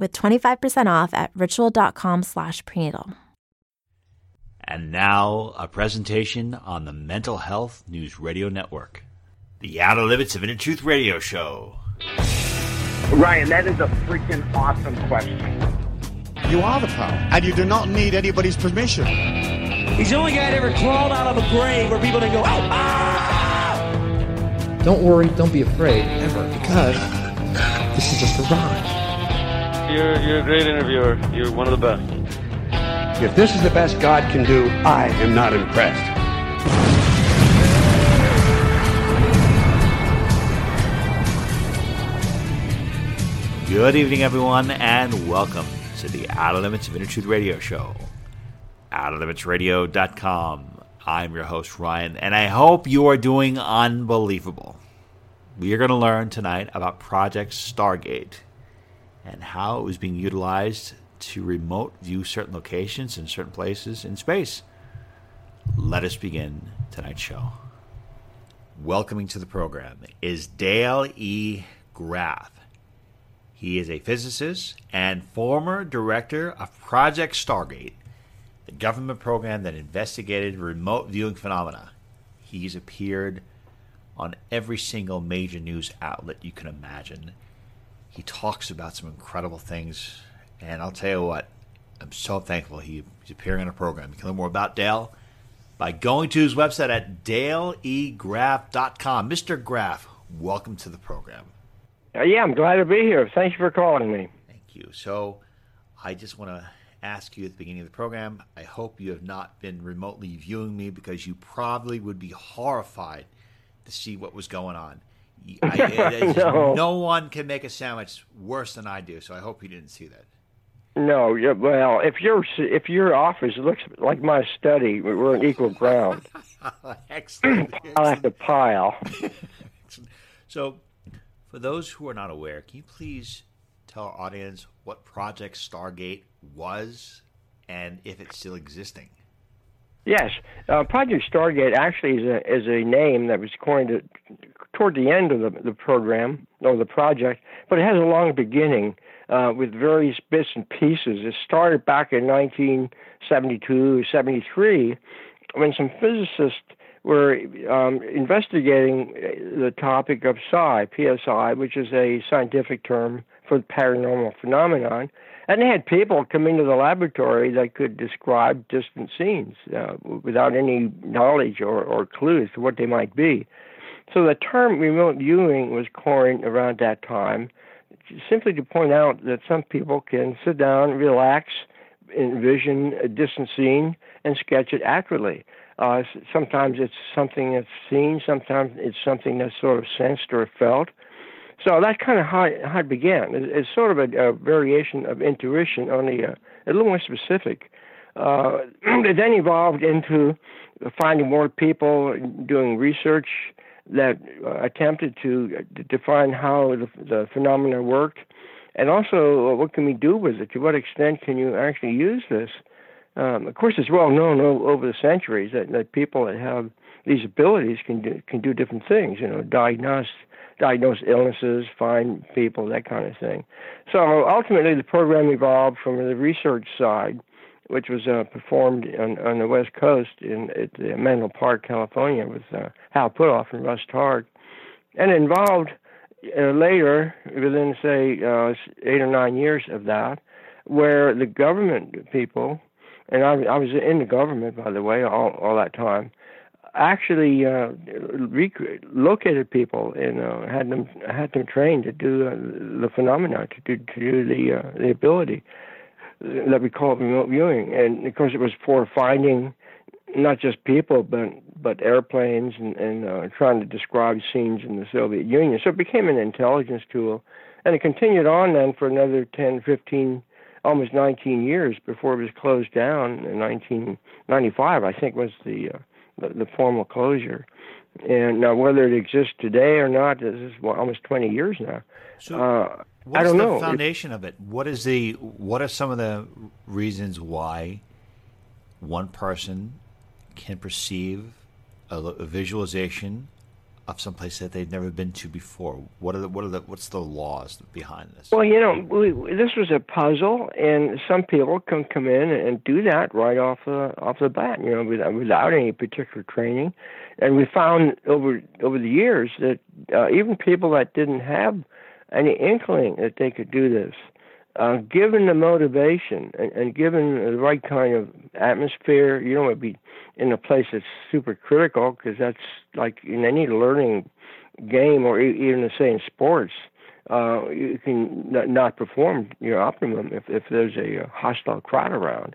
with 25% off at ritual.com slash prenatal. And now, a presentation on the Mental Health News Radio Network. The Outer Limits of Inner Truth Radio Show. Ryan, that is a freaking awesome question. You are the power, and you do not need anybody's permission. He's the only guy that ever crawled out of a grave where people didn't go, oh, ah! Don't worry, don't be afraid, ever, because this is just a ride. You're, you're a great interviewer. You're one of the best. If this is the best God can do, I am not impressed. Good evening, everyone, and welcome to the Outer Limits of Inner Truth Radio Show. OuterLimitsRadio.com. I'm your host, Ryan, and I hope you are doing unbelievable. We are going to learn tonight about Project Stargate and how it was being utilized to remote view certain locations in certain places in space. Let us begin tonight's show. Welcoming to the program is Dale E. Graff. He is a physicist and former director of Project Stargate, the government program that investigated remote viewing phenomena. He's appeared on every single major news outlet you can imagine he talks about some incredible things. And I'll tell you what, I'm so thankful he, he's appearing on a program. You can learn more about Dale by going to his website at daleegraff.com. Mr. Graff, welcome to the program. Uh, yeah, I'm glad to be here. Thank you for calling me. Thank you. So, I just want to ask you at the beginning of the program I hope you have not been remotely viewing me because you probably would be horrified to see what was going on. I, no. no one can make a sandwich worse than I do, so I hope you didn't see that. No, yeah, well, if your if your office looks like my study, we're on equal ground. Excellent. pile after pile. so, for those who are not aware, can you please tell our audience what Project Stargate was and if it's still existing? Yes, uh, Project Stargate actually is a is a name that was coined toward the end of the, the program or the project, but it has a long beginning uh, with various bits and pieces. It started back in 1972 73 when some physicists were um, investigating the topic of psi, PSI, which is a scientific term for paranormal phenomenon. And they had people come into the laboratory that could describe distant scenes uh, without any knowledge or, or clues to what they might be. So the term remote viewing was coined around that time, simply to point out that some people can sit down, relax, envision a distant scene, and sketch it accurately. Uh, sometimes it's something that's seen, sometimes it's something that's sort of sensed or felt. So that's kind of how, how it began. It's, it's sort of a, a, variation of intuition, only a, a little more specific. Uh, it then evolved into finding more people doing research that uh, attempted to define how the, the phenomena worked, and also uh, what can we do with it? To what extent can you actually use this? Um, of course, it's well known over the centuries that, that people that have these abilities can do, can do different things. You know, diagnose diagnose illnesses, find people, that kind of thing. So ultimately, the program evolved from the research side which was uh, performed on, on the West Coast in at the Menlo Park, California, with uh, Hal Puthoff and Russ Targ, and involved uh, later, within say uh, eight or nine years of that, where the government people and I, I was in the government, by the way, all all that time. Actually, uh, rec- located people and uh, had them had them trained to do uh, the phenomena, to do to do the uh, the ability that we call remote viewing, and of course it was for finding not just people, but but airplanes and, and uh, trying to describe scenes in the Soviet Union. So it became an intelligence tool, and it continued on then for another 10, 15 almost 19 years before it was closed down in 1995. I think was the uh, the, the formal closure. And now whether it exists today or not, this is well, almost 20 years now. So uh, what's I don't the know. foundation of it? What is the what are some of the reasons why one person can perceive a, a visualization of some place that they've never been to before? What are the what are the what's the laws behind this? Well, you know, we, this was a puzzle, and some people can come in and do that right off the off the bat, you know, without, without any particular training. And we found over over the years that uh, even people that didn't have any inkling that they could do this, uh, given the motivation and, and given the right kind of atmosphere, you don't want to be in a place that's super critical because that's like in any learning game or even say in sports, uh, you can not perform your optimum if, if there's a hostile crowd around.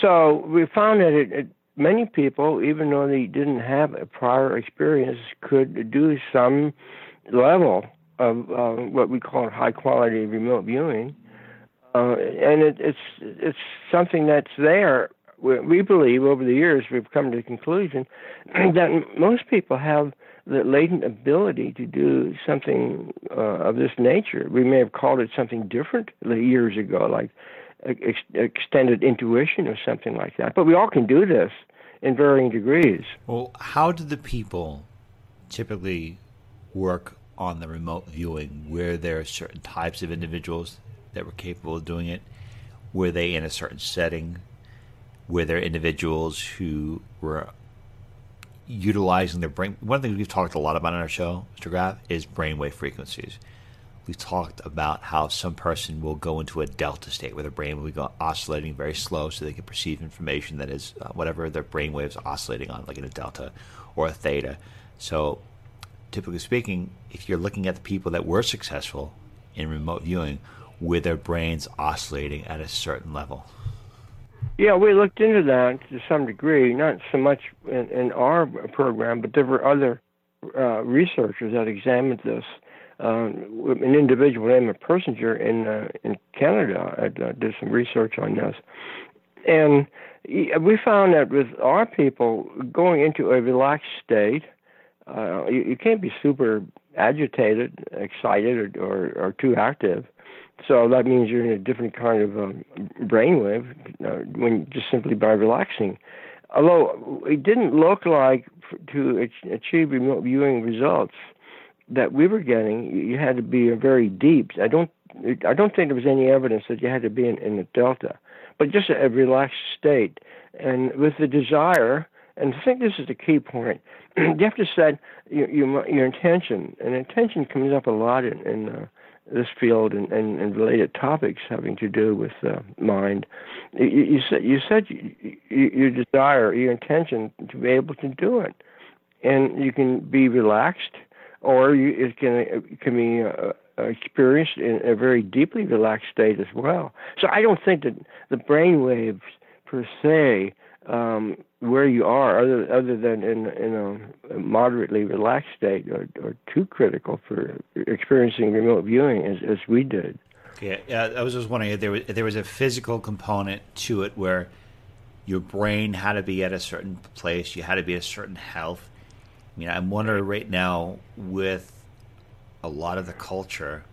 So we found that it, it, many people, even though they didn't have a prior experience, could do some level of uh, what we call high quality remote viewing, uh, and it, it's it's something that's there. We believe over the years we've come to the conclusion that most people have the latent ability to do something uh, of this nature. We may have called it something different years ago, like ex- extended intuition or something like that. But we all can do this in varying degrees. Well, how do the people typically work on the remote viewing where there are certain types of individuals that were capable of doing it? Were they in a certain setting? Were there individuals who were utilizing their brain? One thing we've talked a lot about on our show, Mr. Graff, is brainwave frequencies. We've talked about how some person will go into a delta state where their brain will be oscillating very slow so they can perceive information that is uh, whatever their brain waves oscillating on, like in a delta or a theta. So typically speaking, if you're looking at the people that were successful in remote viewing, with their brains oscillating at a certain level? Yeah, we looked into that to some degree, not so much in, in our program, but there were other uh, researchers that examined this. Um, an individual named Persinger in uh, in Canada had, uh, did some research on this, and we found that with our people going into a relaxed state, uh, you, you can't be super agitated, excited, or, or, or too active. So that means you're in a different kind of um, brainwave uh, when just simply by relaxing. Although it didn't look like to achieve remote viewing results that we were getting, you had to be a very deep. I don't, I don't think there was any evidence that you had to be in, in a delta, but just a relaxed state. And with the desire, and I think this is the key point, you have to set your, your, your intention, and intention comes up a lot in, in uh, this field and, and, and, related topics having to do with uh, mind. You, you said you said you, you, your desire, your intention to be able to do it, and you can be relaxed, or you, it can it can be uh, experienced in a very deeply relaxed state as well. So I don't think that the brain waves per se um, where you are, other other than in in a moderately relaxed state, or, or too critical for experiencing remote viewing as as we did. Yeah, I was just wondering if there was if there was a physical component to it where your brain had to be at a certain place, you had to be a certain health. I mean, I'm wondering right now with a lot of the culture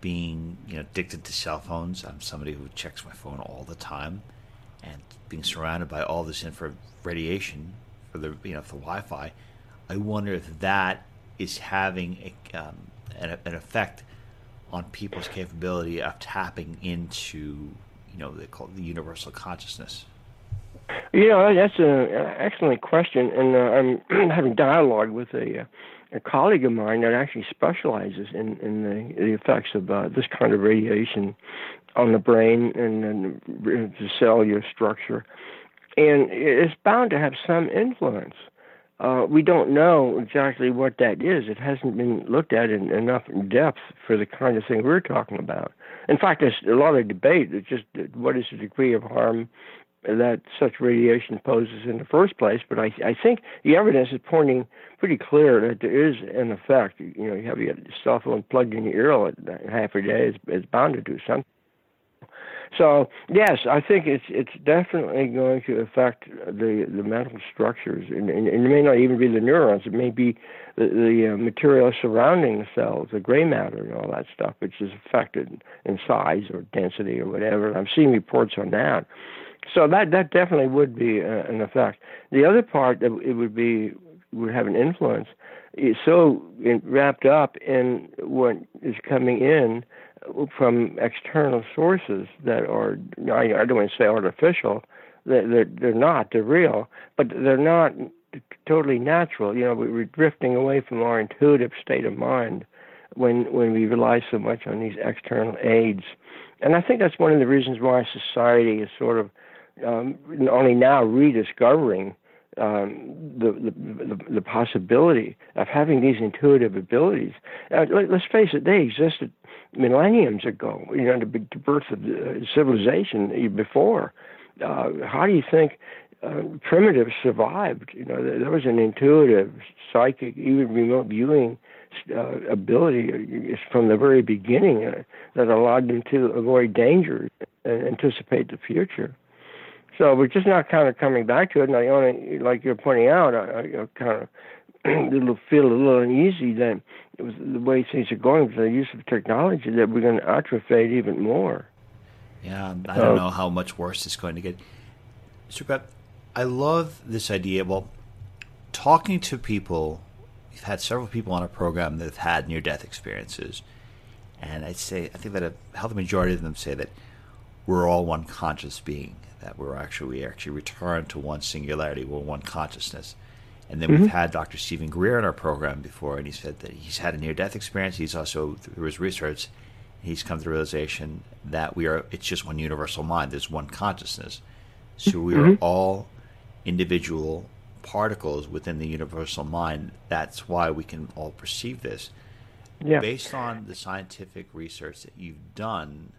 being you know addicted to cell phones. I'm somebody who checks my phone all the time, and being surrounded by all this infrared radiation for the you know for Wi-Fi, I wonder if that is having a, um, an, an, effect on people's capability of tapping into you know they call the universal consciousness. Yeah, that's an excellent question, and uh, I'm having dialogue with a, uh, a colleague of mine that actually specializes in in the, the effects of uh, this kind of radiation on the brain and, the cellular structure, and it's bound to have some influence. Uh, we don't know exactly what that is. It hasn't been looked at in enough depth for the kind of thing we're talking about. In fact, there's a lot of debate. It's just what is the degree of harm that such radiation poses in the first place. But I, I think the evidence is pointing pretty clear that there is an effect. You know, you have your cell phone plugged in your ear half a day, it's bound to do something. So yes, I think it's it's definitely going to affect the the mental structures, and, and, and it may not even be the neurons. It may be the, the uh, material surrounding the cells, the gray matter, and all that stuff, which is affected in size or density or whatever. I'm seeing reports on that. So that that definitely would be uh, an effect. The other part that it would be would have an influence is so wrapped up in what is coming in from external sources that are I, don't want to say artificial. They're they're not. They're real, but they're not totally natural. You know, we're drifting away from our intuitive state of mind when when we rely so much on these external aids. And I think that's one of the reasons why society is sort of um, only now rediscovering um, the, the, the possibility of having these intuitive abilities. Uh, let, us face it; they existed millenniums ago. You know, the, the birth of the civilization before. Uh, how do you think uh, primitives survived? You know, there, there was an intuitive, psychic, even remote viewing uh, ability uh, from the very beginning uh, that allowed them to avoid danger and anticipate the future. So we're just not kind of coming back to it. And I only, like you're pointing out, I, I kind of little feel a little uneasy that it was the way things are going with the use of technology that we're going to atrophy even more. Yeah, I don't know how much worse it's going to get. Mr. I love this idea. Well, talking to people, we've had several people on our program that have had near-death experiences, and I'd say I think that a healthy majority of them say that we're all one conscious being that we're actually we actually return to one singularity, we're one consciousness. And then mm-hmm. we've had Dr. Stephen Greer in our program before, and he said that he's had a near-death experience. He's also through his research, he's come to the realization that we are it's just one universal mind. There's one consciousness. So we mm-hmm. are all individual particles within the universal mind. That's why we can all perceive this. Yeah. Based on the scientific research that you've done,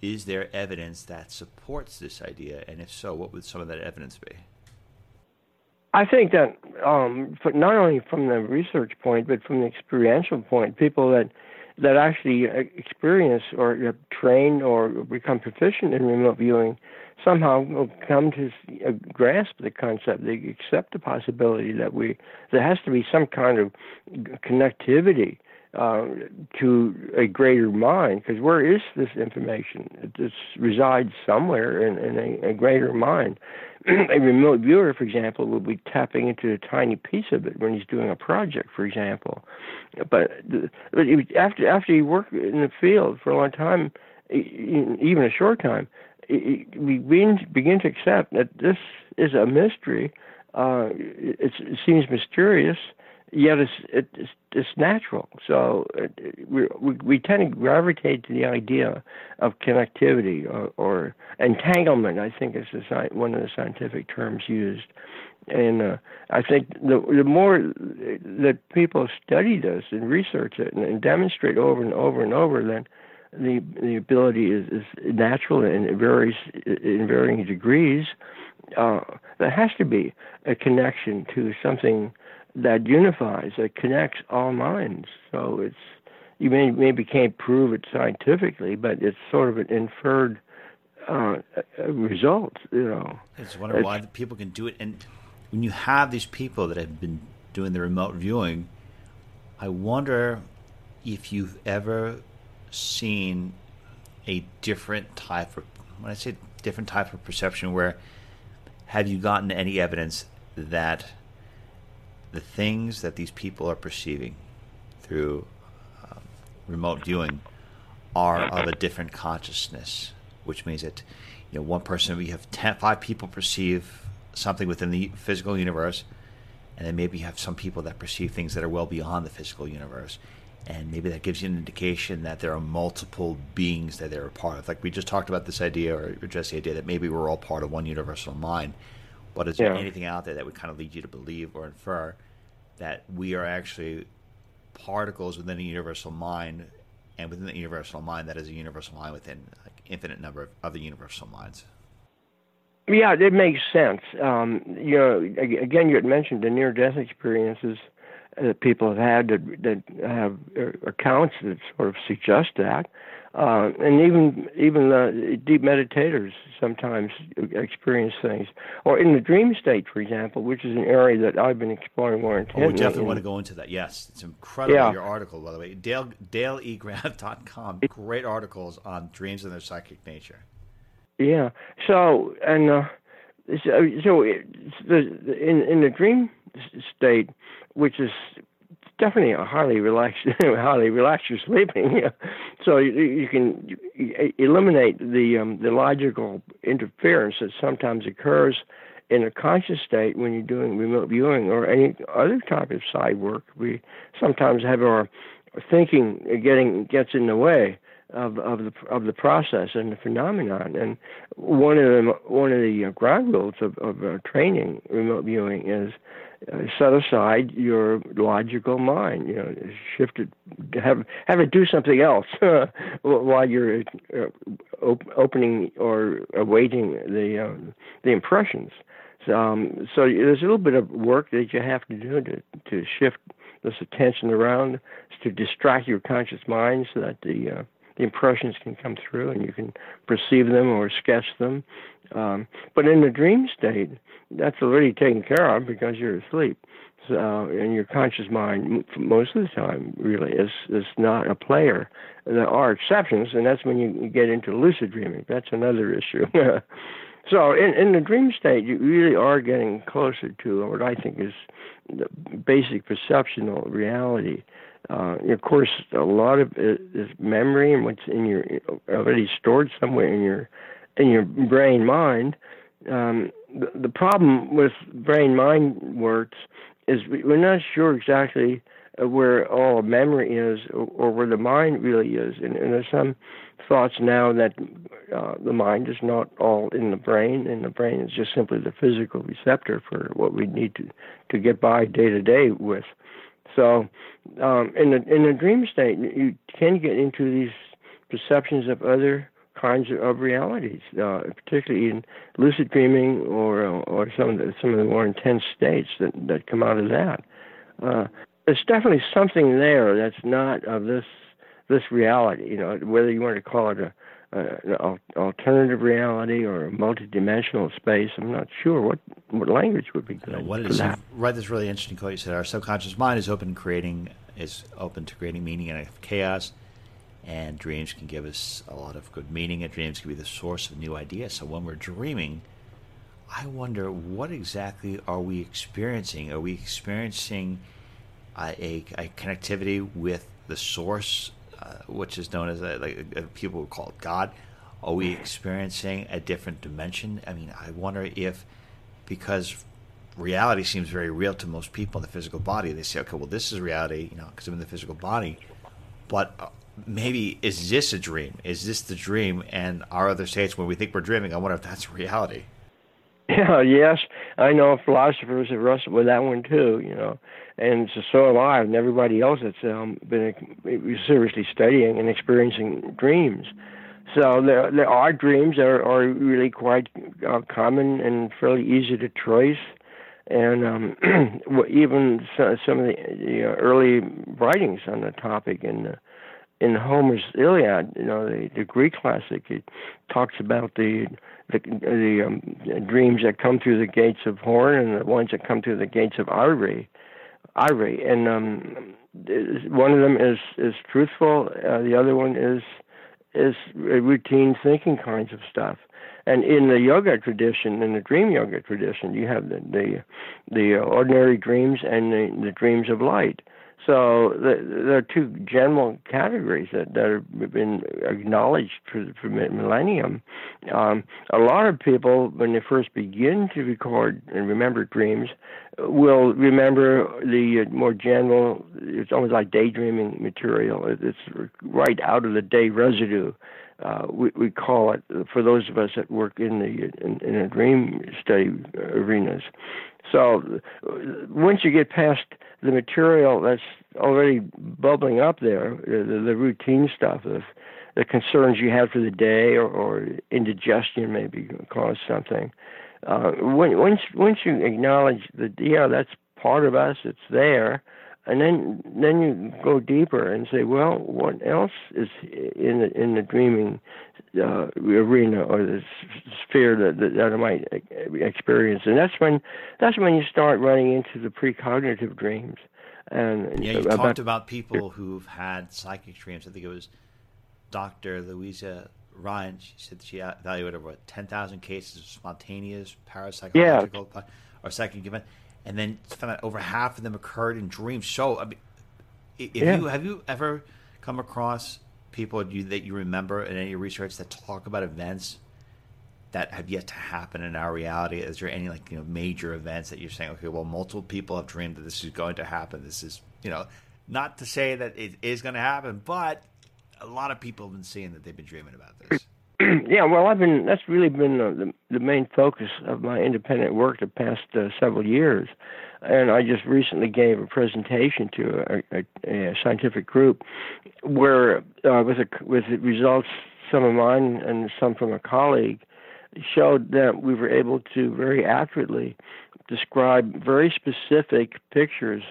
is there evidence that supports this idea? And if so, what would some of that evidence be? I think that um, not only from the research point, but from the experiential point, people that that actually uh, experience or train or become proficient in remote viewing somehow will come to uh, grasp the concept. They accept the possibility that we there has to be some kind of connectivity uh, to a greater mind. Because where is this information? It just resides somewhere in, in a, a greater mind. a remote viewer, for example, will be tapping into a tiny piece of it when he's doing a project, for example. But, but after after you work in the field for a long time, even a short time, we begin to accept that this is a mystery. Uh, it seems mysterious, yet it's, it's, it's natural. So we, we, tend to gravitate to the idea of connectivity or, or entanglement. I think is the, one of the scientific terms used. And uh, I think the the more that people study this and research it and, and demonstrate over and over and over, then the the ability is, is natural and it varies in varying degrees. Uh, there has to be a connection to something that unifies, that connects all minds. So it's you may, maybe can't prove it scientifically, but it's sort of an inferred uh, result. You know, it's wonder why people can do it. And when you have these people that have been doing the remote viewing, I wonder if you've ever seen a different type of when I say different type of perception, where have you gotten any evidence that the things that these people are perceiving through um, remote viewing are of a different consciousness, which means that you know one person we have ten, five people perceive something within the physical universe, and then maybe you have some people that perceive things that are well beyond the physical universe. and maybe that gives you an indication that there are multiple beings that they're a part of. Like we just talked about this idea, or addressed the idea that maybe we're all part of one universal mind. But is there Yeah. anything out there that would kind of lead you to believe or infer that we are actually particles within a universal mind, and within the universal mind, that is a universal mind within like infinite number of other universal minds? Yeah, it makes sense. Um, you know, again, you had mentioned the near-death experiences that people have had that, that have uh, accounts that sort of suggest that, uh, and even even deep meditators sometimes experience things. Or in the dream state, for example, which is an area that I've been exploring more Oh, intensely. we definitely in- want to go into that. Yes, it's incredible. Yeah. Your article, by the way, Dale DaleEgraff.com. Great articles on dreams and their psychic nature. Yeah. So and uh, so, so it, the in in the dream state, which is definitely a highly relaxed, highly relaxed. You're sleeping, so you, you can eliminate the um, the logical interference that sometimes occurs in a conscious state when you're doing remote viewing or any other type of psi work. We sometimes have our thinking getting gets in the way of of the of the process and the phenomenon. And one of the one of the uh, ground rules of of uh, training remote viewing is uh, set aside your logical mind. You know, shift it, have have it do something else while you're uh, op- opening or awaiting the um, the impressions. So, um, so there's a little bit of work that you have to do to to shift this attention around to distract your conscious mind so that the uh, the impressions can come through and you can perceive them or sketch them. Um, but in the dream state, that's already taken care of because you're asleep. So, and your conscious mind, most of the time, really is is not a player. There are exceptions, and that's when you get into lucid dreaming. That's another issue. so, in in the dream state, you really are getting closer to what I think is the basic perceptional reality. Uh, of course, a lot of it is memory and what's in your already stored somewhere in your in your brain mind. Um, the, the problem with brain mind works is we- we're not sure exactly uh, where all memory is or, or where the mind really is. And, and there's some thoughts now that uh, the mind is not all in the brain, and the brain is just simply the physical receptor for what we need to to get by day to day with. So, um, in the in the dream state, you can get into these perceptions of other kinds of, of realities, uh, particularly in lucid dreaming or or some of the some of the more intense states that that come out of that. Uh, there's definitely something there that's not of this this reality. You know, whether you want to call it a al- alternative reality or a multidimensional space. I'm not sure what what language would be good. What is that. read this really interesting quote. You said our subconscious mind is open creating is open to creating meaning out of chaos, and dreams can give us a lot of good meaning. And dreams can be the source of new ideas. So when we're dreaming, I wonder what exactly are we experiencing? Are we experiencing uh, a, a connectivity with the source, uh, which is known as a, like uh, people call it God? Are we experiencing a different dimension? I mean, I wonder if because reality seems very real to most people in the physical body, they say, okay, well, this is reality, you know, because I'm in the physical body. But uh, maybe is this a dream? Is this the dream? And our other states, when we think we're dreaming, I wonder if that's reality. Yeah, yes, I know philosophers have wrestled with that one too. You know, and so, so I, and everybody else that's um, been uh, seriously studying and experiencing dreams. So there, there are dreams that are, are really quite uh, common and fairly easy to trace, and um, even so- some of the, the uh, early writings on the topic in the in Homer's Iliad, you know, the, the Greek classic, it talks about the the, the um, dreams that come through the gates of Horn and the ones that come through the gates of Ivory. Ivory, and um, one of them is is truthful. Uh, the other one is is routine thinking kinds of stuff. And in the yoga tradition, in the dream yoga tradition, you have the the, the ordinary dreams and the, the dreams of light. So the, there are two general categories that, that have been acknowledged for, for millennium. Um, a lot of people, when they first begin to record and remember dreams, will remember the more general. It's almost like daydreaming material. It's right out of the day residue. Uh, we, we call it for those of us that work in the in, in a dream study arenas. So once you get past the material that's already bubbling up there, the, the routine stuff, the, the concerns you had for the day or, or indigestion maybe cause something. Uh, when, once once you acknowledge that yeah that's part of us, it's there, and then then you go deeper and say, well, what else is in the in the dreaming uh, arena or the sphere that, that, that I might experience, and that's when that's when you start running into the precognitive dreams. And yeah, you about, talked about people who've had psychic dreams. I think it was Dr. Louisa Rhine. She said she evaluated what ten thousand cases of spontaneous parapsychological yeah. or psychic event and then found out over half of them occurred in dreams. So, I mean, if yeah. you have you ever come across people you, that you remember in any research that talk about events that have yet to happen in our reality? Is there any like you know major events that you're saying, okay, well, multiple people have dreamed that this is going to happen. This is you know, not to say that it is going to happen, but a lot of people have been seeing that they've been dreaming about this. yeah, well, I've been. That's really been uh, the the main focus of my independent work the past uh, several years, and I just recently gave a presentation to a, a, a scientific group where, uh, with a, with results, some of mine and some from a colleague, showed that we were able to very accurately describe very specific pictures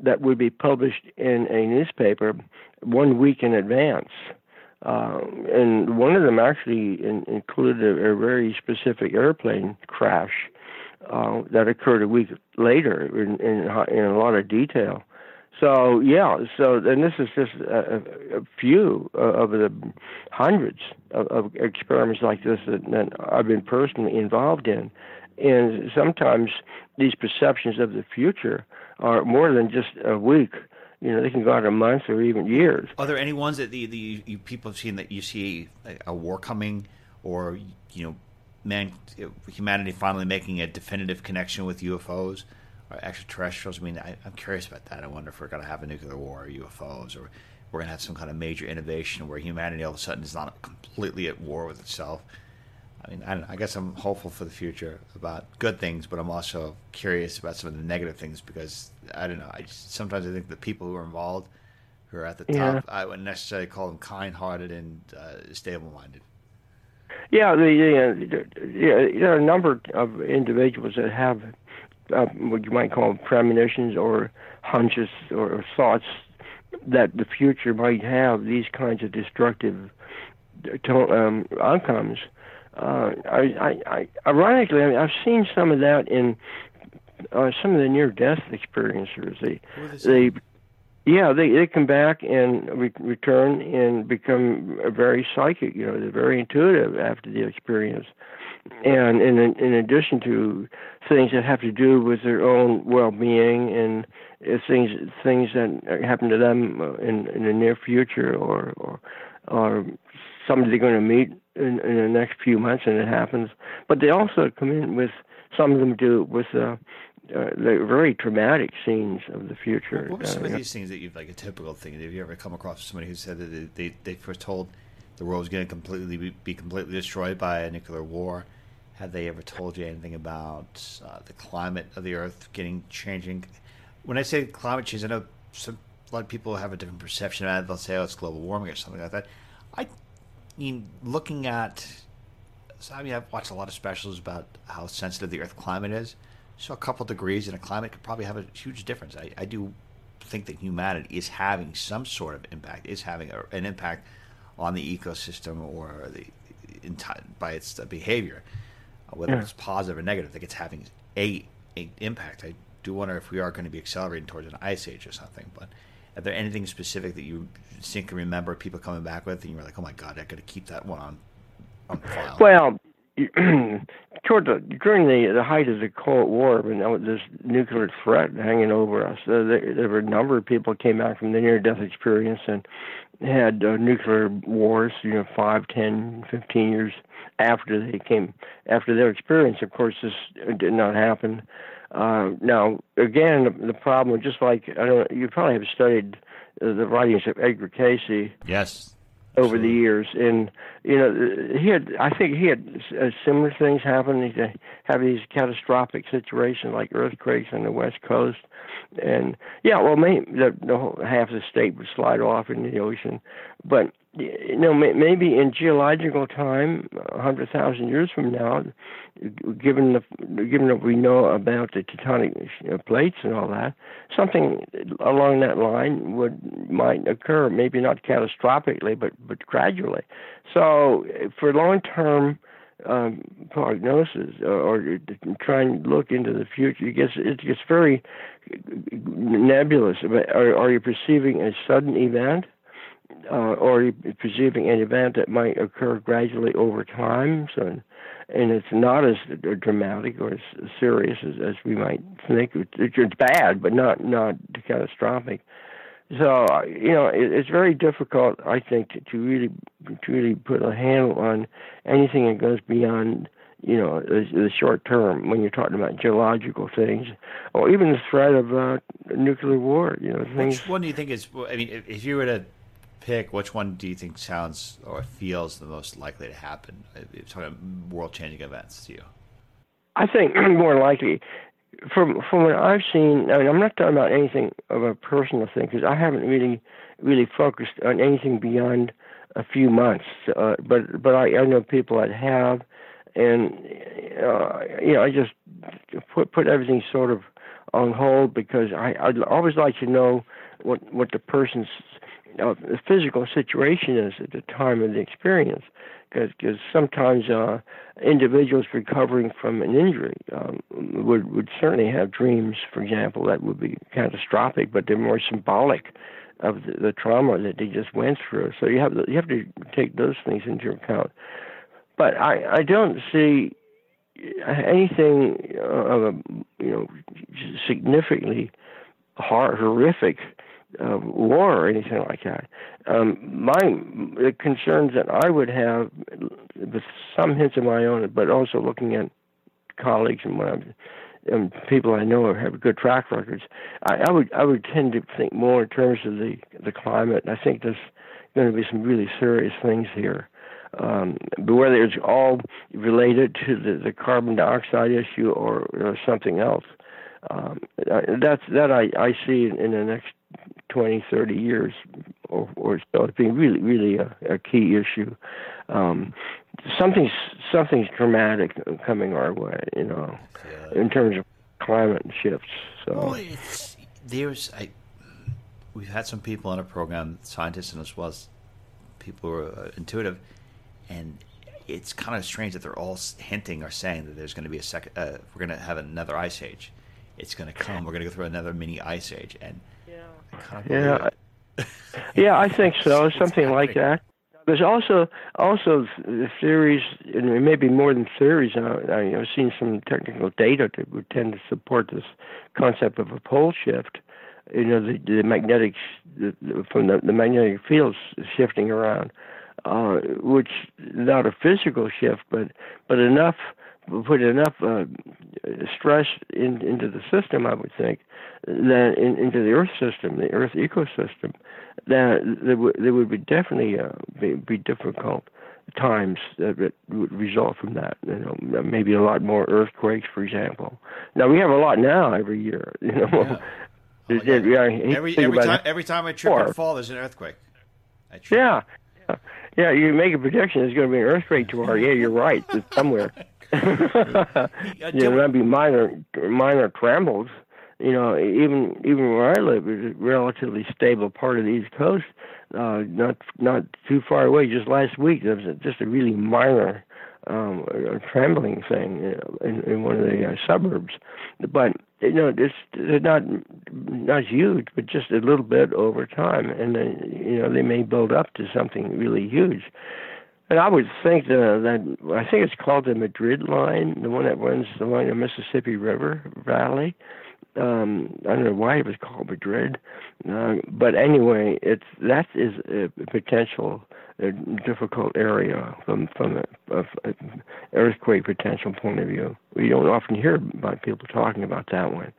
that would be published in a newspaper one week in advance. Uh, and one of them actually in, included a, a, very specific airplane crash uh, that occurred a week later in, in, in a lot of detail. So yeah, so and this is just a, a few of the hundreds of, of experiments like this that, that I've been personally involved in, and sometimes these perceptions of the future are more than just a week you know, they can go out a month or even years. Are there any ones that the, the you, people have seen that you see a, a war coming, or you know, man, humanity finally making a definitive connection with UFOs or extraterrestrials? I mean, I, am curious about that. I wonder if we're going to have a nuclear war or UFOs, or we're going to have some kind of major innovation where humanity all of a sudden is not completely at war with itself. I mean, I, I, guess I'm hopeful for the future about good things, but I'm also curious about some of the negative things because I don't know. I just, sometimes I think the people who are involved, who are at the yeah. top, I wouldn't necessarily call them kind-hearted and uh, stable-minded. Yeah, the, uh, yeah, there are a number of individuals that have uh, what you might call premonitions or hunches or, or thoughts that the future might have these kinds of destructive um, outcomes uh, I, I, I, ironically, I mean, I've seen some of that in uh, some of the near-death experiencers. They, they, yeah, they they come back and re- return and become very psychic. You know, they're very intuitive after the experience, and in in addition to things that have to do with their own well-being and uh, things things that happen to them uh, in in the near future or or or somebody they're going to meet in, in the next few months, and it happens. But they also come in with some of them do with uh, uh, the very dramatic scenes of the future. What were some uh, of these things that you've like a typical thing? Have you ever come across somebody who said that they they, they first told the world was going to completely be, be, completely destroyed by a nuclear war? Have they ever told you anything about uh, the climate of the Earth getting changing? When I say climate change, I know some, a lot of people have a different perception of it. They'll say, "Oh, it's global warming" or something like that. I mean, looking at, so I mean, I've watched a lot of specials about how sensitive the Earth climate is. So a couple degrees in a climate could probably have a huge difference. I, I do think that humanity is having some sort of impact, is having a, an impact on the ecosystem or the in, by its uh, behavior, uh, whether yeah. it's positive or negative. I think it's having a, a impact. I do wonder if we are going to be accelerating towards an ice age or something, but are there anything specific that you think and remember people coming back with, and you were like, "Oh my god, I got to keep that one on on file"? Well, toward the during the the height of the Cold War, when there was this nuclear threat hanging over us, uh, there, there were a number of people came back from the near-death experience and had uh, nuclear wars. You know, five, ten, fifteen years after they came after their experience. Of course, this did not happen. Uh, now, again, the, the problem, just like I don't, you probably have studied uh, the writings of Edgar Cayce. Yes over the years. And you know, he had I think he had uh, similar things happen. He have these catastrophic situations like earthquakes on the west coast, and yeah, well, maybe the, the whole, half the state would slide off in the ocean, but you know, maybe in geological time, a hundred thousand years from now, given the given what we know about the tectonic plates and all that, something along that line would might occur. Maybe not catastrophically, but but gradually. So for long term um, prognosis or, or try and look into the future, it gets it gets very nebulous. Are, are you perceiving a sudden event? Uh, or perceiving an event that might occur gradually over time. So, and it's not as dramatic or as serious as, as we might think. It's bad, but not not catastrophic. So you know, it, it's very difficult, I think, to, to really to really put a handle on anything that goes beyond you know the, the short term when you're talking about geological things, or even the threat of uh, nuclear war. You know, things. Which one do you think is? I mean, if, if you were to pick, which one do you think sounds or feels the most likely to happen? It's Talking about world-changing events to you. I think more likely, from from what I've seen. I mean, I'm not talking about anything of a personal thing because I haven't really really focused on anything beyond a few months. Uh, but but I, I know people that have, and uh, you know, I just put put everything sort of on hold because I I always like to know what what the person's uh, the physical situation is at the time of the experience. Because sometimes uh, individuals recovering from an injury um, would would certainly have dreams, for example, that would be catastrophic, but they're more symbolic of the, the trauma that they just went through. So you have you have to take those things into account. But I I don't see anything of a you know significantly hor- horrific uh, war or anything like that. Um, my the concerns that I would have, with some hints of my own, but also looking at colleagues and what I'm, and people I know who have good track records, I, I would I would tend to think more in terms of the the climate. I think there's going to be some really serious things here. Um, but whether it's all related to the, the carbon dioxide issue or, or something else, um, that's that I, I see in the next 20, 30 years or, or so as being really, really a, a key issue. Um, something's something's dramatic coming our way, you know, yeah. in terms of climate shifts. So well, it's, there's I, we've had some people on a program, scientists and as well as people who are uh, intuitive, and it's kind of strange that they're all hinting or saying that there's going to be a second. Uh, we're going to have another ice age. It's going to come. We're going to go through another mini ice age, and yeah, yeah, I think so. Something like that. There's also also theories, and maybe more than theories. I, I've seen some technical data that would tend to support this concept of a pole shift. You know, the, the magnetic the, from the, the magnetic fields shifting around, uh, which not a physical shift, but but enough put enough uh, stress in, into the system, I would think, that in, into the Earth system, the Earth ecosystem, that there, w- there would be definitely uh, be, be difficult times that would result from that. You know, maybe a lot more earthquakes, for example. Now we have a lot now every year. You know, yeah. Oh, yeah. yeah every every time every time I trip and fall, there's an earthquake. Yeah, yeah, yeah. You make a prediction. There's going to be an earthquake tomorrow. Yeah, you're right. It's somewhere. yeah, there might be minor minor trembles you know, even even where I live is a relatively stable part of the East Coast, uh, not not too far away. Just last week, there was a, just a really minor um, a trembling thing you know, in, in one of the uh, suburbs, but you know, it's, it's not not huge, but just a little bit over time, and then you know they may build up to something really huge. And I would think the, that I think it's called the Madrid line, the one that runs along the Mississippi River Valley. Um, I don't know why it was called Madrid, uh, but anyway, it's that is a potential a difficult area from from a, a, a earthquake potential point of view. We don't often hear about people talking about that one.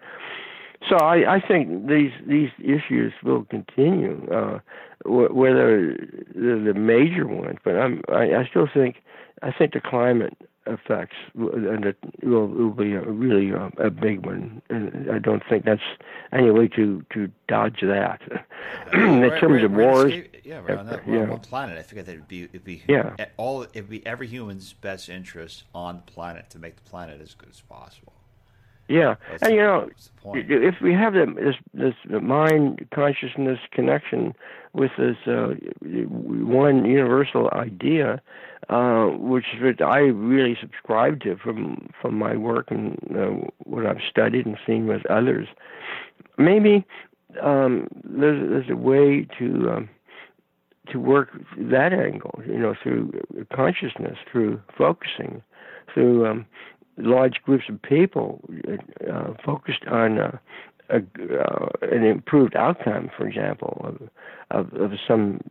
So I, I think these these issues will continue, uh, whether they're the major ones. But I'm I, I still think I think the climate effects and it will, will be a, really a, a, big one. And I don't think that's any way to to dodge that. in right, terms of wars, yeah, we're on, that, yeah. on one planet. I figure that it'd be it'd be yeah. all it'd be every human's best interest on the planet to make the planet as good as possible. Yeah, That's and you know, that's the point. if we have this this mind consciousness connection with this uh, one universal idea, uh, which I really subscribe to from from my work and uh, what I've studied and seen with others, maybe um, there's there's a way to um, to work that angle, you know, through consciousness, through focusing, through um, large groups of people uh, focused on uh, a, uh, an improved outcome, for example, of, of, of some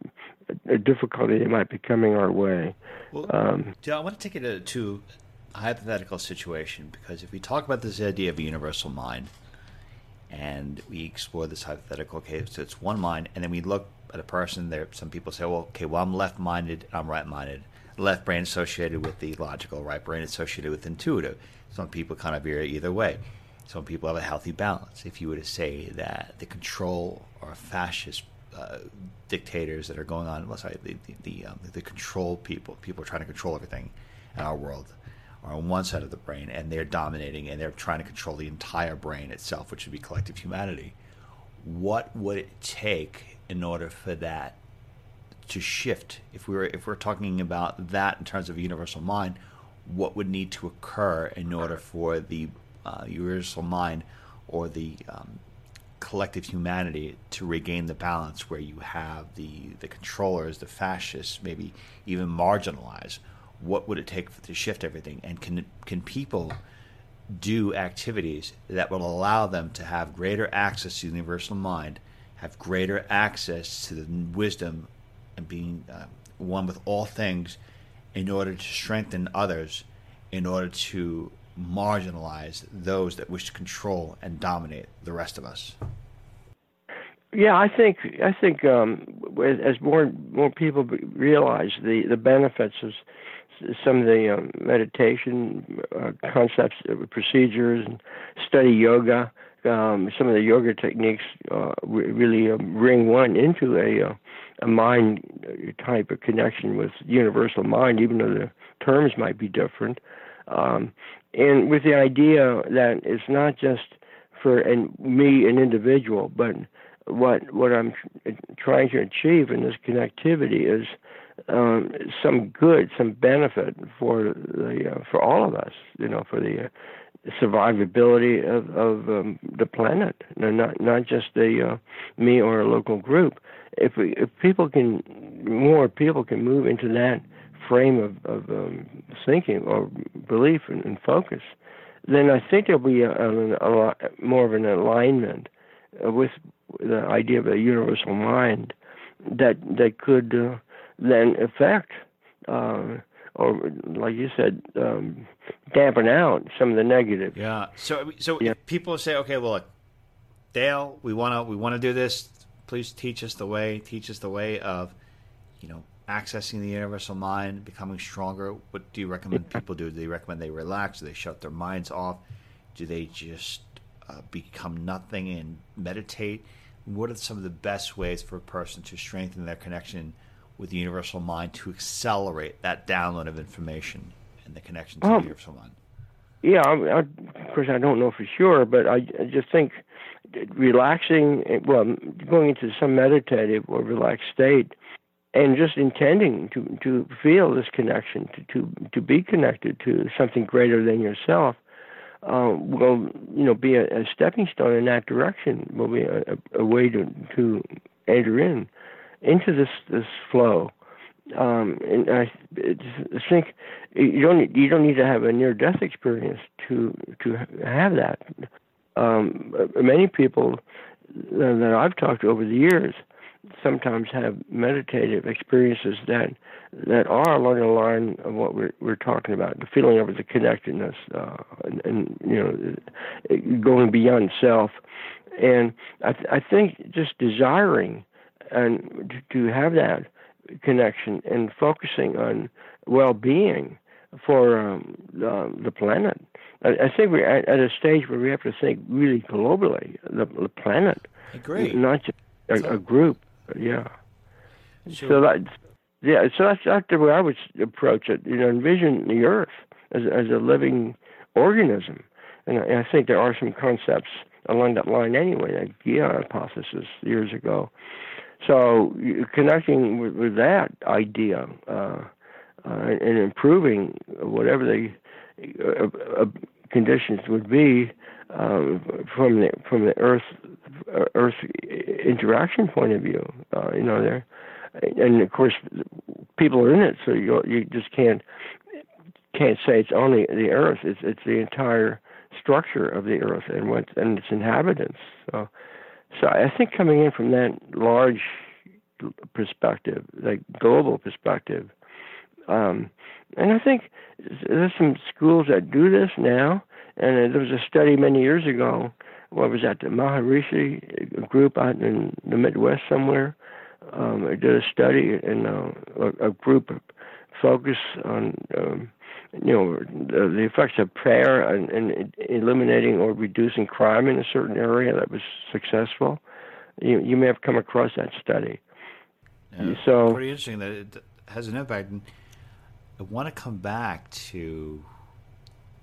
difficulty that might be coming our way. Well, Um, I want to take it to, a hypothetical situation because if we talk about this idea of a universal mind and we explore this hypothetical case, so it's one mind, and then we look at a person there, some people say, well, okay, well, I'm left minded, and I'm right minded. Left brain associated with the logical, right brain associated with intuitive. Some people kind of veer either way. Some people have a healthy balance. If you were to say that the control or fascist uh, dictators that are going on, well, sorry, the the the, um, the control people, people are trying to control everything in our world, are on one side of the brain, and they're dominating, and they're trying to control the entire brain itself, which would be collective humanity. What would it take in order for that to shift? If we were if we're talking about that in terms of a universal mind, what would need to occur in order for the uh, universal mind or the um, collective humanity to regain the balance where you have the the controllers, the fascists, maybe even marginalized. What would it take to shift everything? And can can people do activities that will allow them to have greater access to the universal mind, have greater access to the wisdom, and being uh, one with all things, in order to strengthen others, in order to marginalize those that wish to control and dominate the rest of us. Yeah, I think I think um, as more more people realize the the benefits of some of the um, meditation uh, concepts, uh, procedures, and study yoga. Um, some of the yoga techniques uh, re- really um, bring one into a uh, a mind type of connection with universal mind, even though the terms might be different. Um, and with the idea that it's not just for an, me, an individual, but what what I'm trying to achieve in this connectivity is um, some good, some benefit for the uh, for all of us. You know, for the uh, survivability of of um, the planet, not not just the uh, me or a local group. If we if people can more people can move into that frame of of um, thinking or belief and, and focus, then I think there'll be a, a, a more of an alignment with the idea of a universal mind that that could uh, then affect, uh, or like you said, um, dampen out some of the negative. Yeah. So so Yeah. if people say, okay, well, look, Dale, we want to we want to do this. Please teach us the way. Teach us the way of, you know, accessing the universal mind, becoming stronger. What do you recommend people do? Do they recommend they relax? Do they shut their minds off? Do they just uh, become nothing and meditate? What are some of the best ways for a person to strengthen their connection with the universal mind to accelerate that download of information and the connection to Um, the universal mind? Yeah, I, I, of course I don't know for sure, but I, I just think relaxing, well, going into some meditative or relaxed state, and just intending to to feel this connection, to to to be connected to something greater than yourself, uh, will you know be a, a stepping stone in that direction. Will be a, a, a way to to enter in into this this flow Um, and I, think you don't you don't need to have a near death experience to to have that. Um, many people that I've talked to over the years sometimes have meditative experiences that that are along the line of what we're we're talking about, the feeling of the connectedness, uh, and, and you know, going beyond self. And I th- I think just desiring and to have that connection and focusing on well-being for um, uh, the planet. I, I think we're at, at, a stage where we have to think really globally, the, the planet, not just a, so, a group. Yeah. Sure. So that, yeah, so that's, that's the way I would approach it. You know, envision the Earth as as a living organism, and I, I think there are some concepts along that line anyway. That Gaia hypothesis years ago. So connecting with, with that idea uh, uh, and improving whatever the uh, uh conditions would be um, from the from the Earth Earth interaction point of view. You know, there, and of course, people are in it, so you you just can't can't say it's only the Earth. It's it's the entire structure of the Earth and what and its inhabitants. So, so I think coming in from that large perspective, like global perspective, um, and I think there's some schools that do this now. And there was a study many years ago what was that, the Maharishi group out in the Midwest somewhere. Um, did a study and uh, a, a group focused on, um, you know, the, the effects of prayer and, and eliminating or reducing crime in a certain area that was successful. You, you may have come across that study. Yeah, so pretty interesting that it has an impact. And I want to come back to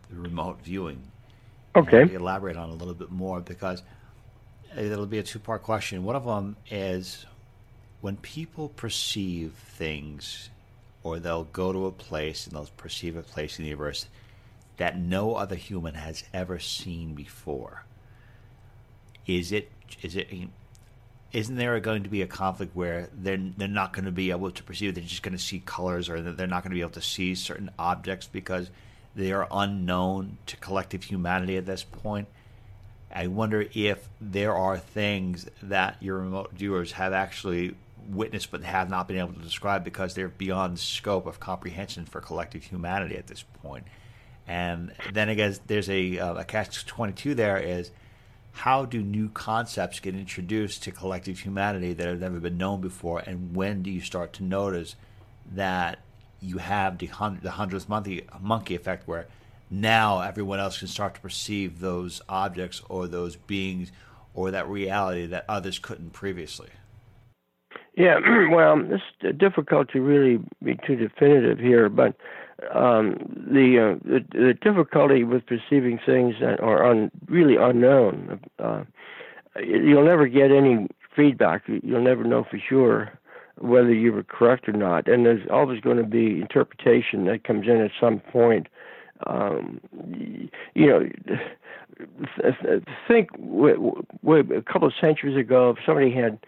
the remote viewing Okay. elaborate on a little bit more because it'll be a two part question. One of them is when people perceive things or they'll go to a place and they'll perceive a place in the universe that no other human has ever seen before. Is it is it isn't there going to be a conflict where they're they're not going to be able to perceive they're just going to see colors or they're not going to be able to see certain objects because they are unknown to collective humanity at this point. I wonder if there are things that your remote viewers have actually witnessed but have not been able to describe because they're beyond scope of comprehension for collective humanity at this point. And then again, there's a, uh, a catch 22 there is how do new concepts get introduced to collective humanity that have never been known before? And when do you start to notice that you have the, the hundredth monkey, monkey effect where now everyone else can start to perceive those objects or those beings or that reality that others couldn't previously. Yeah, well, it's difficult to really be too definitive here, but um, the, uh, the, the difficulty with perceiving things that are un, really unknown, uh, you'll never get any feedback. You'll never know for sure whether you were correct or not. And there's always going to be interpretation that comes in at some point. Um, you know, think a couple of centuries ago, if somebody had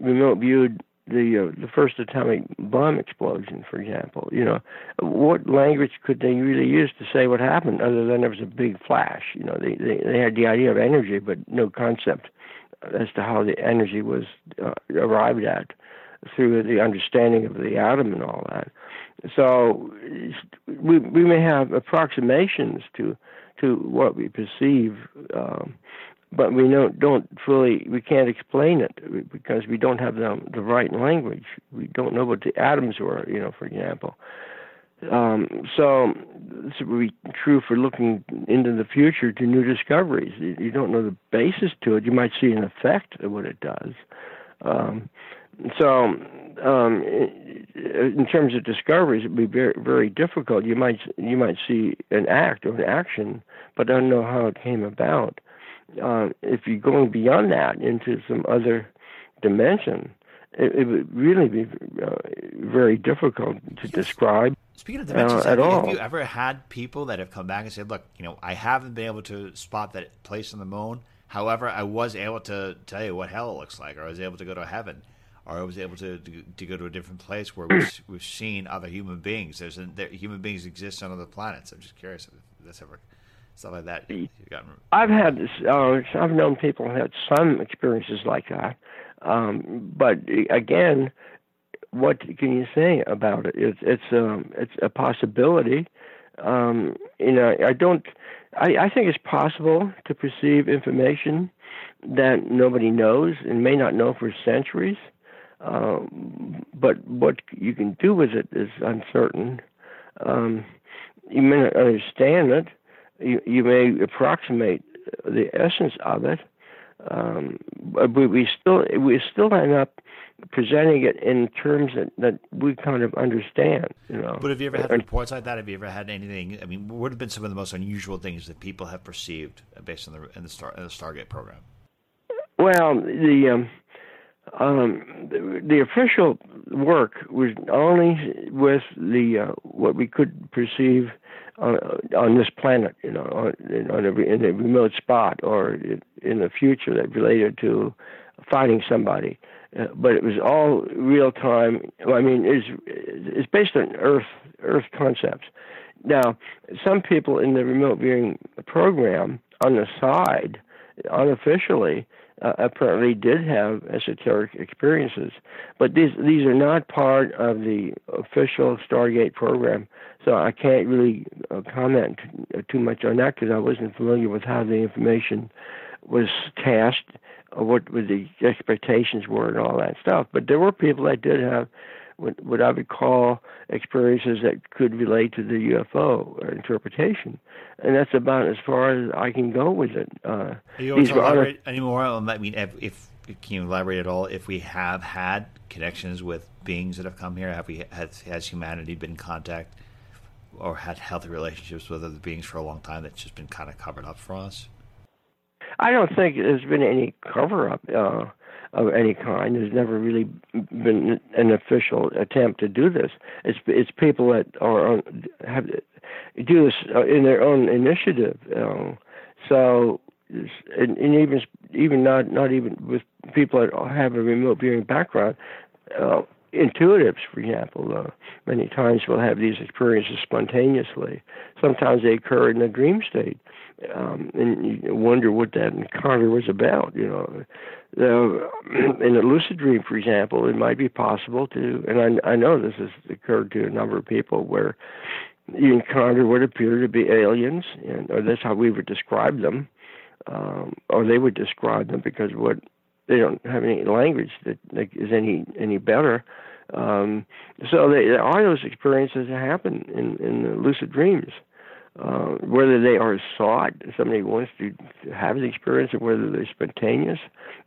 remote viewed the uh, the first atomic bomb explosion, for example, you know, what language could they really use to say what happened other than there was a big flash? You know, they they, they had the idea of energy, but no concept as to how the energy was uh, arrived at through the understanding of the atom and all that. So we we may have approximations to to what we perceive, um, but we don't don't fully we can't explain it because we don't have the the right language. We don't know what the atoms were, you know, for example. Um, so this would be true for looking into the future to new discoveries. You, don't know the basis to it. You might see an effect of what it does. Um, so, um, in terms of discoveries, it'd be very, very difficult. You might you might see an act or an action, but don't know how it came about. Uh, if you're going beyond that into some other dimension, it, it would really be uh, very difficult to describe. Speaking of dimensions, uh, at have, all. have you ever had people that have come back and said, "Look, you know, I haven't been able to spot that place on the moon. However, I was able to tell you what hell looks like, or I was able to go to heaven." Or I was able to, to, to go to a different place where we've, we've seen other human beings. There's there, human beings exist on other planets. I'm just curious if that's ever stuff like that. You've gotten... I've had. Uh, I've known people who had some experiences like that, um, but again, what can you say about it? It's it's um, it's a possibility. Um, you know, I don't. I, I think it's possible to perceive information that nobody knows and may not know for centuries. Um, but what you can do with it is uncertain. Um, you may not understand it. You, you may approximate the essence of it, um, but we still we still end up presenting it in terms that, that we kind of understand. You know. But have you ever had reports like that? Have you ever had anything? I mean, what have been some of the most unusual things that people have perceived based on the in the Star in the Stargate program? Well, the um, um, the, the, official work was only with the uh, what we could perceive on, on this planet, you know, on, on a, in a remote spot or in the future that related to fighting somebody. Uh, but it was all real time. I mean, it's it's based on Earth Earth concepts. Now, some people in the remote viewing program on the side, unofficially, uh, apparently did have esoteric experiences, but these these are not part of the official Stargate program. So I can't really uh, comment too much on that because I wasn't familiar with how the information was cast, or what, what the expectations were, and all that stuff. But there were people that did have what, what I would call experiences that could relate to the UFO interpretation, and that's about as far as I can go with it. Uh, Are you able to elaborate anymore? I mean, if, if can you elaborate at all? If we have had connections with beings that have come here, have we has, has humanity been in contact or had healthy relationships with other beings for a long time that's just been kind of covered up for us? I don't think there's been any cover up. Uh, of any kind. There's never really been an official attempt to do this. It's it's people that are on, have do this uh, in their own initiative. You know? So and, and even even not not even with people that have a remote viewing background. Uh, intuitives, for example, uh, many times will have these experiences spontaneously. Sometimes they occur in a dream state, um, and you wonder what that encounter was about. You know, uh, in a lucid dream, for example, it might be possible to, and I, I know this has occurred to a number of people where you encounter what appear to be aliens, and or that's how we would describe them, um, or they would describe them because what they don't have any language that, that is any any better. Um, so they, there are those experiences that happen in in the lucid dreams uh, whether they are sought, somebody wants to have the experience, or whether they're spontaneous.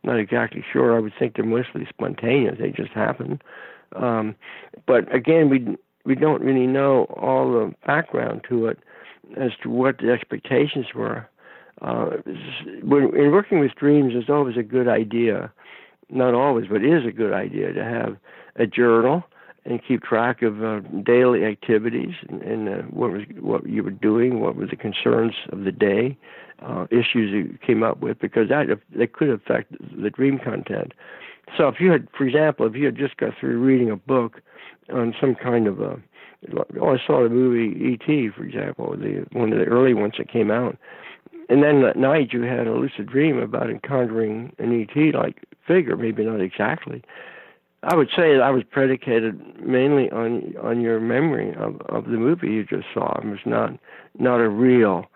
I'm not exactly sure. I would think they're mostly spontaneous; they just happen. Um, but again, we we don't really know all the background to it as to what the expectations were. Uh, when, in working with dreams, it's always a good idea, not always, but it is a good idea to have a journal and keep track of uh, daily activities and, and uh, what was what you were doing, what were the concerns of the day, uh, issues you came up with, because that that could affect the dream content. So if you had, for example, if you had just got through reading a book on some kind of a, oh, I saw the movie E.T. for example, the one of the early ones that came out, and then that night you had a lucid dream about encountering an ET like figure, maybe not exactly, I would say that I was predicated mainly on on your memory of, of the movie you just saw. It was not not a real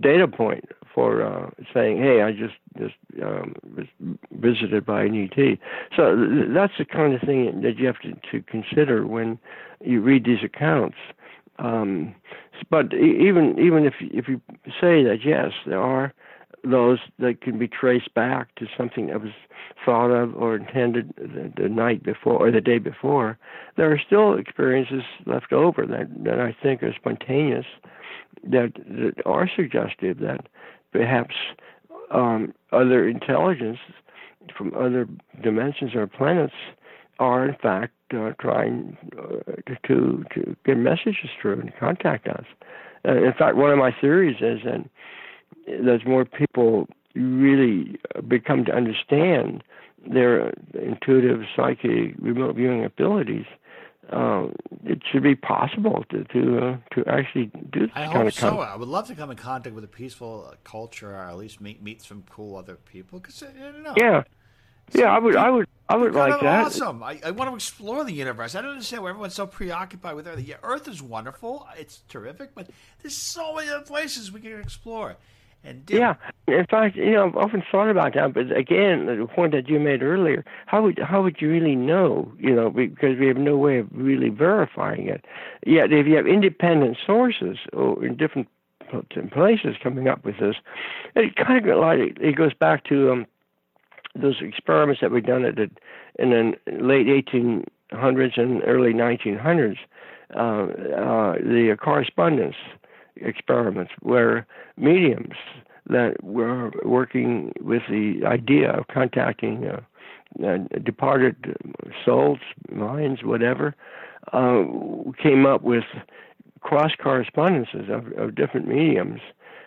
data point for uh, saying, "Hey, I just just um, was visited by an ET." So th- that's the kind of thing that you have to, to consider when you read these accounts. Um, but even even if if you say that yes, there are those that can be traced back to something that was thought of or intended the, the night before or the day before, there are still experiences left over that, that I think are spontaneous, that, that are suggestive that perhaps um, other intelligence from other dimensions or planets are in fact uh, trying uh, to to get messages through and contact us. Uh, in fact, one of my theories is that there's more people really become to understand their intuitive psychic remote viewing abilities, uh, it should be possible to to uh, to actually do this I kind hope of so. I would love to come in contact with a peaceful uh, culture, or at least meet meet some cool other people. Because I don't know. Yeah, yeah, I would, I would, I would like that. awesome. I, I want to explore the universe. I don't understand why everyone's so preoccupied with Earth. Yeah, Earth is wonderful. It's terrific, but there's so many other places we can explore. And Yeah, in fact, you know, I've often thought about that. But again, the point that you made earlier, how would how would you really know? You know, because we have no way of really verifying it. Yet, if you have independent sources or in different places coming up with this, it kind of like it goes back to um, those experiments that were done at the, in the late 1800s and early 1900s, uh, uh, the correspondence experiments where mediums that were working with the idea of contacting uh, uh, departed souls, minds, whatever, uh, came up with cross correspondences of, of different mediums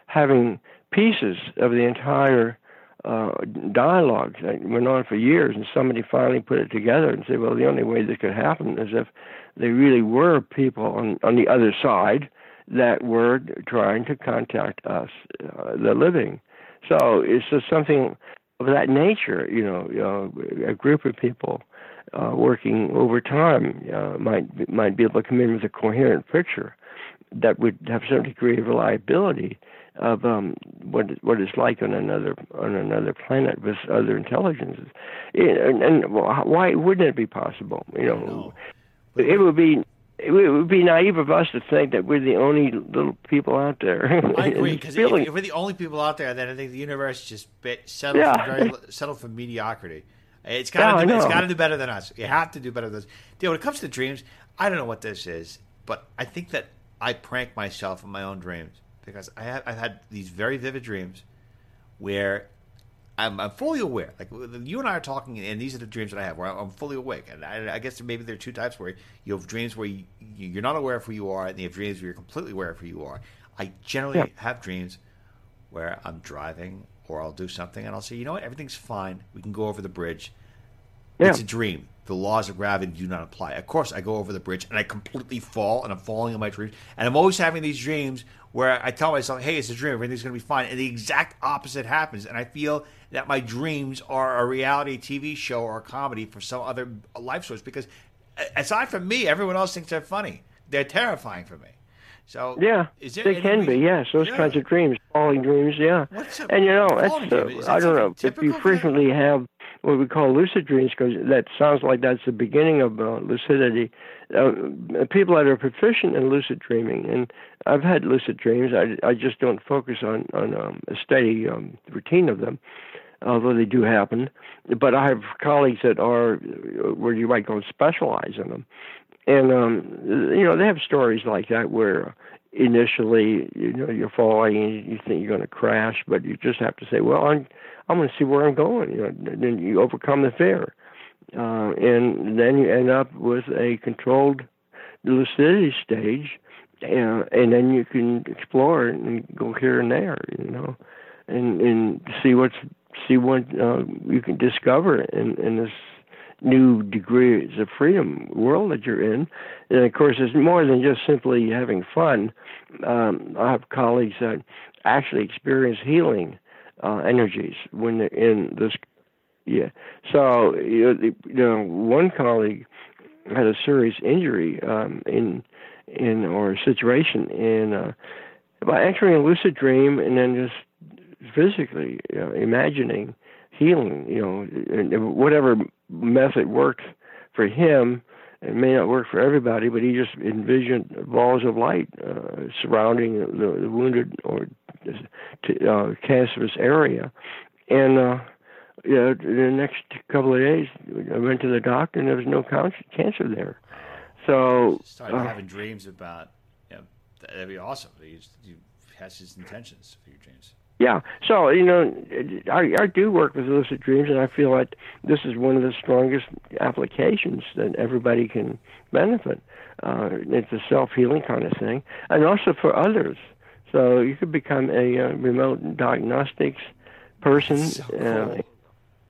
having pieces of the entire uh, dialogue that went on for years, and somebody finally put it together and said, well, the only way this could happen is if they really were people on, on the other side that were trying to contact us, uh, the living. So it's just something of that nature, you know, uh, a group of people uh, working over time uh, might might be able to come in with a coherent picture that would have some degree of reliability of um, what what it's like on another on another planet with other intelligences. And, and why wouldn't it be possible? You know, it would be it would be naive of us to think that we're the only little people out there. I agree because if, feeling- if we're the only people out there, then I think the universe just be- settled Yeah. for very settled for mediocrity. It's got to do, I it's got to do better than us. You have to do better than us. Dude, when it comes to dreams, I don't know what this is, but I think that I prank myself in my own dreams because I have I've had these very vivid dreams where I'm, I'm fully aware. Like you and I are talking, and these are the dreams that I have where I'm fully awake. And I, I guess maybe there are two types where you have dreams where you, you're not aware of who you are, and you have dreams where you're completely aware of who you are. I generally Yeah. have dreams where I'm driving or I'll do something and I'll say, you know what, everything's fine. We can go over the bridge. Yeah. It's a dream. The laws of gravity do not apply. Of course, I go over the bridge and I completely fall and I'm falling in my dreams. And I'm always having these dreams where I tell myself, hey, it's a dream. Everything's going to be fine. And the exact opposite happens. And I feel that my dreams are a reality TV show or a comedy for some other life source because aside from me, everyone else thinks they're funny. They're terrifying for me. So Yeah, is there they can be. reason- Yes, those Yeah. kinds of dreams, falling dreams. Yeah, a and you know, that's, uh, dream? Is that I don't know if you typical for that? frequently have what we call lucid dreams because that sounds like that's the beginning of uh, lucidity. Uh, people that are proficient in lucid dreaming, and I've had lucid dreams. I, I just don't focus on on um, a steady um, routine of them, although they do happen. But I have colleagues that are uh, where you might go and specialize in them, and um, you know they have stories like that where initially you know you're falling and you think you're going to crash, but you just have to say, well, I'm I'm going to see where I'm going. You know, and then you overcome the fear, uh, and then you end up with a controlled lucidity stage, and and then you can explore and go here and there, you know, and and see what's see what uh, you can discover in in this new degrees of freedom world that you're in. And of course, it's more than just simply having fun. Um, I have colleagues that actually experience healing uh, energies when they're in this. Yeah. So you know, one colleague had a serious injury um, in in or situation in uh, by entering a lucid dream and then just physically you know, imagining healing. You know, whatever method worked for him. It may not work for everybody, but he just envisioned balls of light uh, surrounding the, the wounded or uh, cancerous area, and uh, yeah, the next couple of days, I went to the doctor, and there was no can- cancer there. So started uh, having dreams about. You know, that'd be awesome. You, you has his intentions for your dreams. Yeah. So you know, I, I do work with lucid dreams, and I feel like this is one of the strongest applications that everybody can benefit. Uh, it's a self healing kind of thing, and also for others. So you could become a uh, remote diagnostics person. So uh, cool.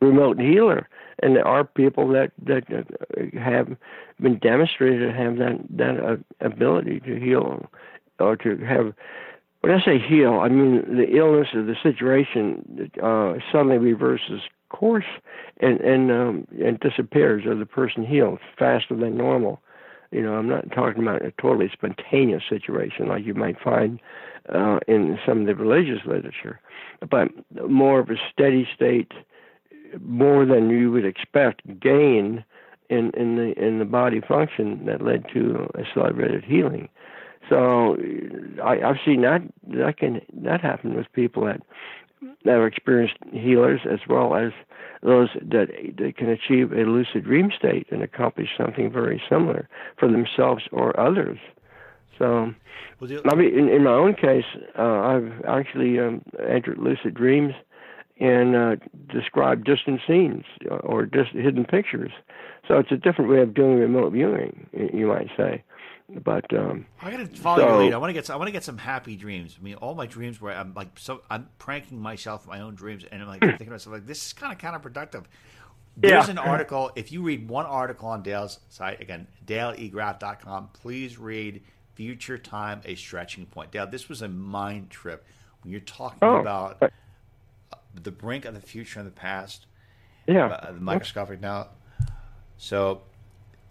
Remote healer, and there are people that that uh, have been demonstrated to have that that uh, ability to heal or to have. When I say heal, I mean the illness or the situation uh, suddenly reverses course and and um, and disappears, or the person heals faster than normal. You know, I'm not talking about a totally spontaneous situation like you might find uh, in some of the religious literature, but more of a steady state, more than you would expect gain in in the in the body function that led to a accelerated healing. So I, I've seen that that can that happen with people that that are experienced healers as well as those that, that can achieve a lucid dream state and accomplish something very similar for themselves or others. So, I mean, in, in my own case, uh, I've actually um, entered lucid dreams and uh, described distant scenes or just hidden pictures. So it's a different way of doing remote viewing, you might say. But um, I gotta follow so, you later. I want to get I want to get some happy dreams. I mean, all my dreams where I'm like so I'm pranking myself in my own dreams, and I'm like thinking to myself like this is kind of counterproductive. There's Yeah. an article. If you read one article on Dale's site again, DaleEgraff.com, please read "Future Time: A Stretching Point." Dale, this was a mind trip when you're talking Oh. about uh, the brink of the future and the past. yeah, uh, the microscopic now. So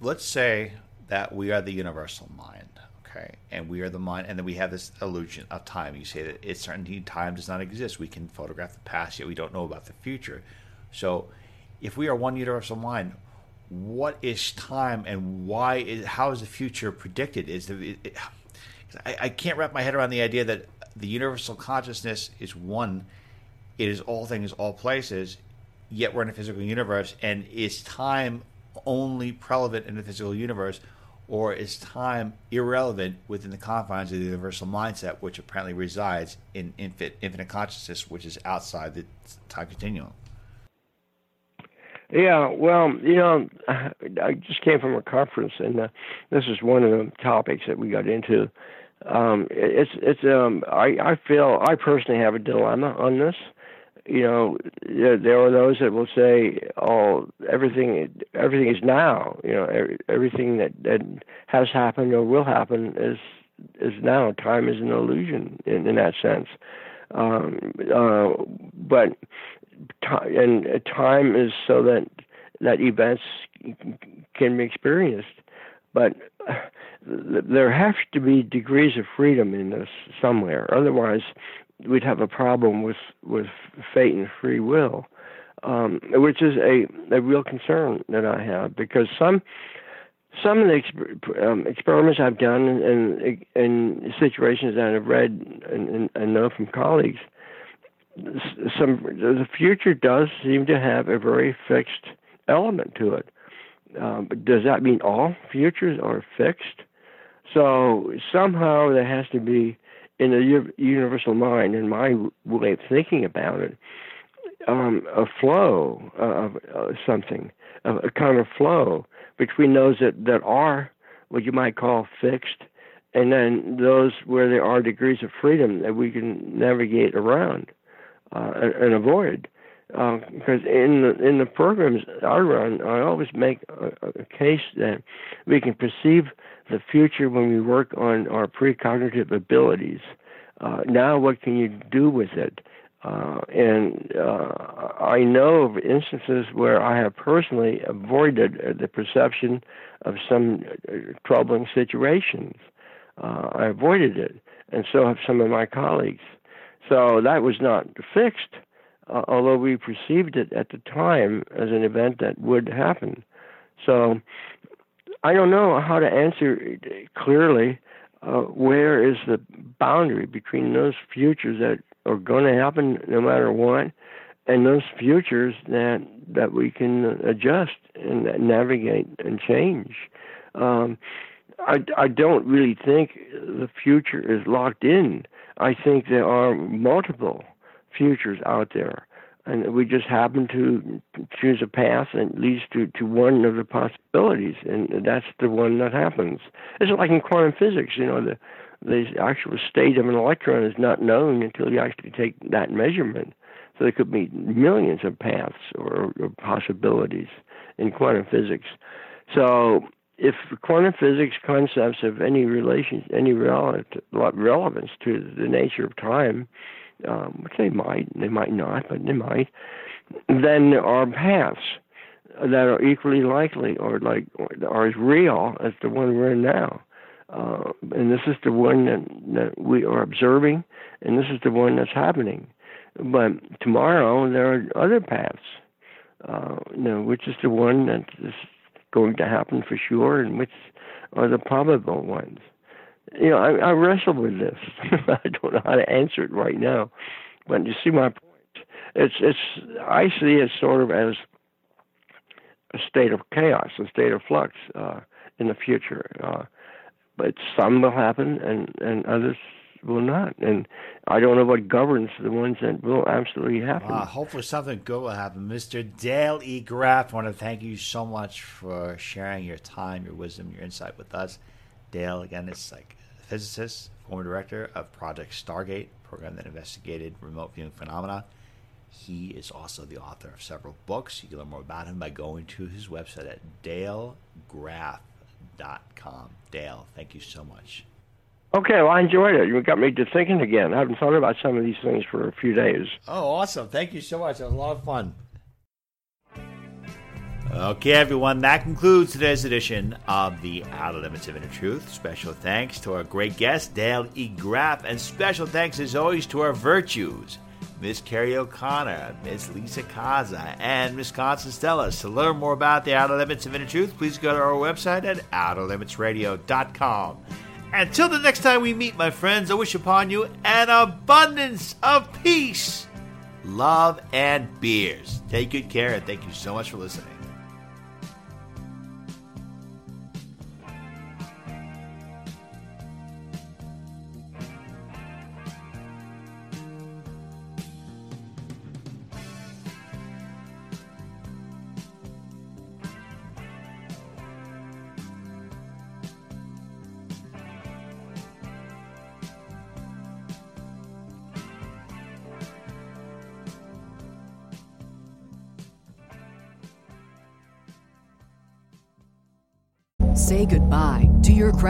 let's say that we are the universal mind, okay, and we are the mind, and then we have this illusion of time. You say that it's certainty time does not exist. We can photograph the past, yet we don't know about the future. So if we are one universal mind, what is time, and why is how is the future predicted? Is the it, it- I, I can't wrap my head around the idea that the universal consciousness is one. It is all things, all places, yet we're in a physical universe. And is time only prevalent in the physical universe, or is time irrelevant within the confines of the universal mindset, which apparently resides in infinite, infinite consciousness, which is outside the time continuum? Yeah, well, you know, I just came from a conference, and uh, this is one of the topics that we got into. Um, it's it's um, I I feel I personally have a dilemma on this. You know, there are those that will say, "Oh, everything everything is now." You know, every, everything that that has happened or will happen is is now. Time is an illusion in, in that sense. Um, uh, but ti and time is so that that events can be experienced. But uh, there have to be degrees of freedom in this somewhere. Otherwise, we'd have a problem with with fate and free will, um, which is a a real concern that I have because some some of the exper- um, experiments I've done in, in, situations that I've read and, and, and know from colleagues, some the future does seem to have a very fixed element to it. Um, does that mean all futures are fixed? So somehow there has to be in the universal mind, in my way of thinking about it, um, a flow of uh, something, a, kind of flow between those that, that are what you might call fixed, and then those where there are degrees of freedom that we can navigate around uh, and, avoid. Because in the in the programs I run, I always make a, a case that we can perceive the future when we work on our precognitive abilities. Uh, now, what can you do with it? Uh, and uh, I know of instances where I have personally avoided uh, the perception of some uh, troubling situations. Uh, I avoided it, and so have some of my colleagues. So that was not fixed, although we perceived it at the time as an event that would happen. So I don't know how to answer clearly uh, where is the boundary between those futures that are going to happen no matter what, and those futures that that we can adjust and navigate and change. Um, I, I don't really think the future is locked in. I think there are multiple futures out there, and we just happen to choose a path that leads to, to one of the possibilities, and that's the one that happens. It's like in quantum physics, you know, the the actual state of an electron is not known until you actually take that measurement. So there could be millions of paths or, or possibilities in quantum physics. So if quantum physics concepts have any relation, any relevance to the nature of time, um, which they might, they might not, but they might, then there are paths that are equally likely or like are as real as the one we're in now. Uh, and this is the one that, that we are observing, and this is the one that's happening. But tomorrow there are other paths, uh, you know, which is the one that is going to happen for sure, and which are the probable ones. You know, I, I wrestle with this. I don't know how to answer it right now, but you see my point. It's it's I see it sort of as a state of chaos, a state of flux uh, in the future. Uh, but some will happen, and and others will not. And I don't know what governs the ones that will absolutely happen. Hopefully, something good will happen. Mr. Dale E. Graff, I want to thank you so much for sharing your time, your wisdom, your insight with us. Dale, again, is like a physicist, former director of Project Stargate, program that investigated remote viewing phenomena. He is also the author of several books. You can learn more about him by going to his website at dalegraff.com. Dale, thank you so much. Okay, well, I enjoyed it. You got me to thinking again. I haven't thought about some of these things for a few days. Oh, awesome. Thank you so much. It was a lot of fun. Okay, everyone, that concludes today's edition of the Outer Limits of Inner Truth. Special thanks to our great guest, Dale E. Graff, and special thanks, as always, to our virtues, Miss Carrie O'Connor, Miss Lisa Kaza, and Miss Constance Stellas. To learn more about the Outer Limits of Inner Truth, please go to our website at outerlimitsradio.com. Until the next time we meet, my friends, I wish upon you an abundance of peace, love, and beers. Take good care, and thank you so much for listening.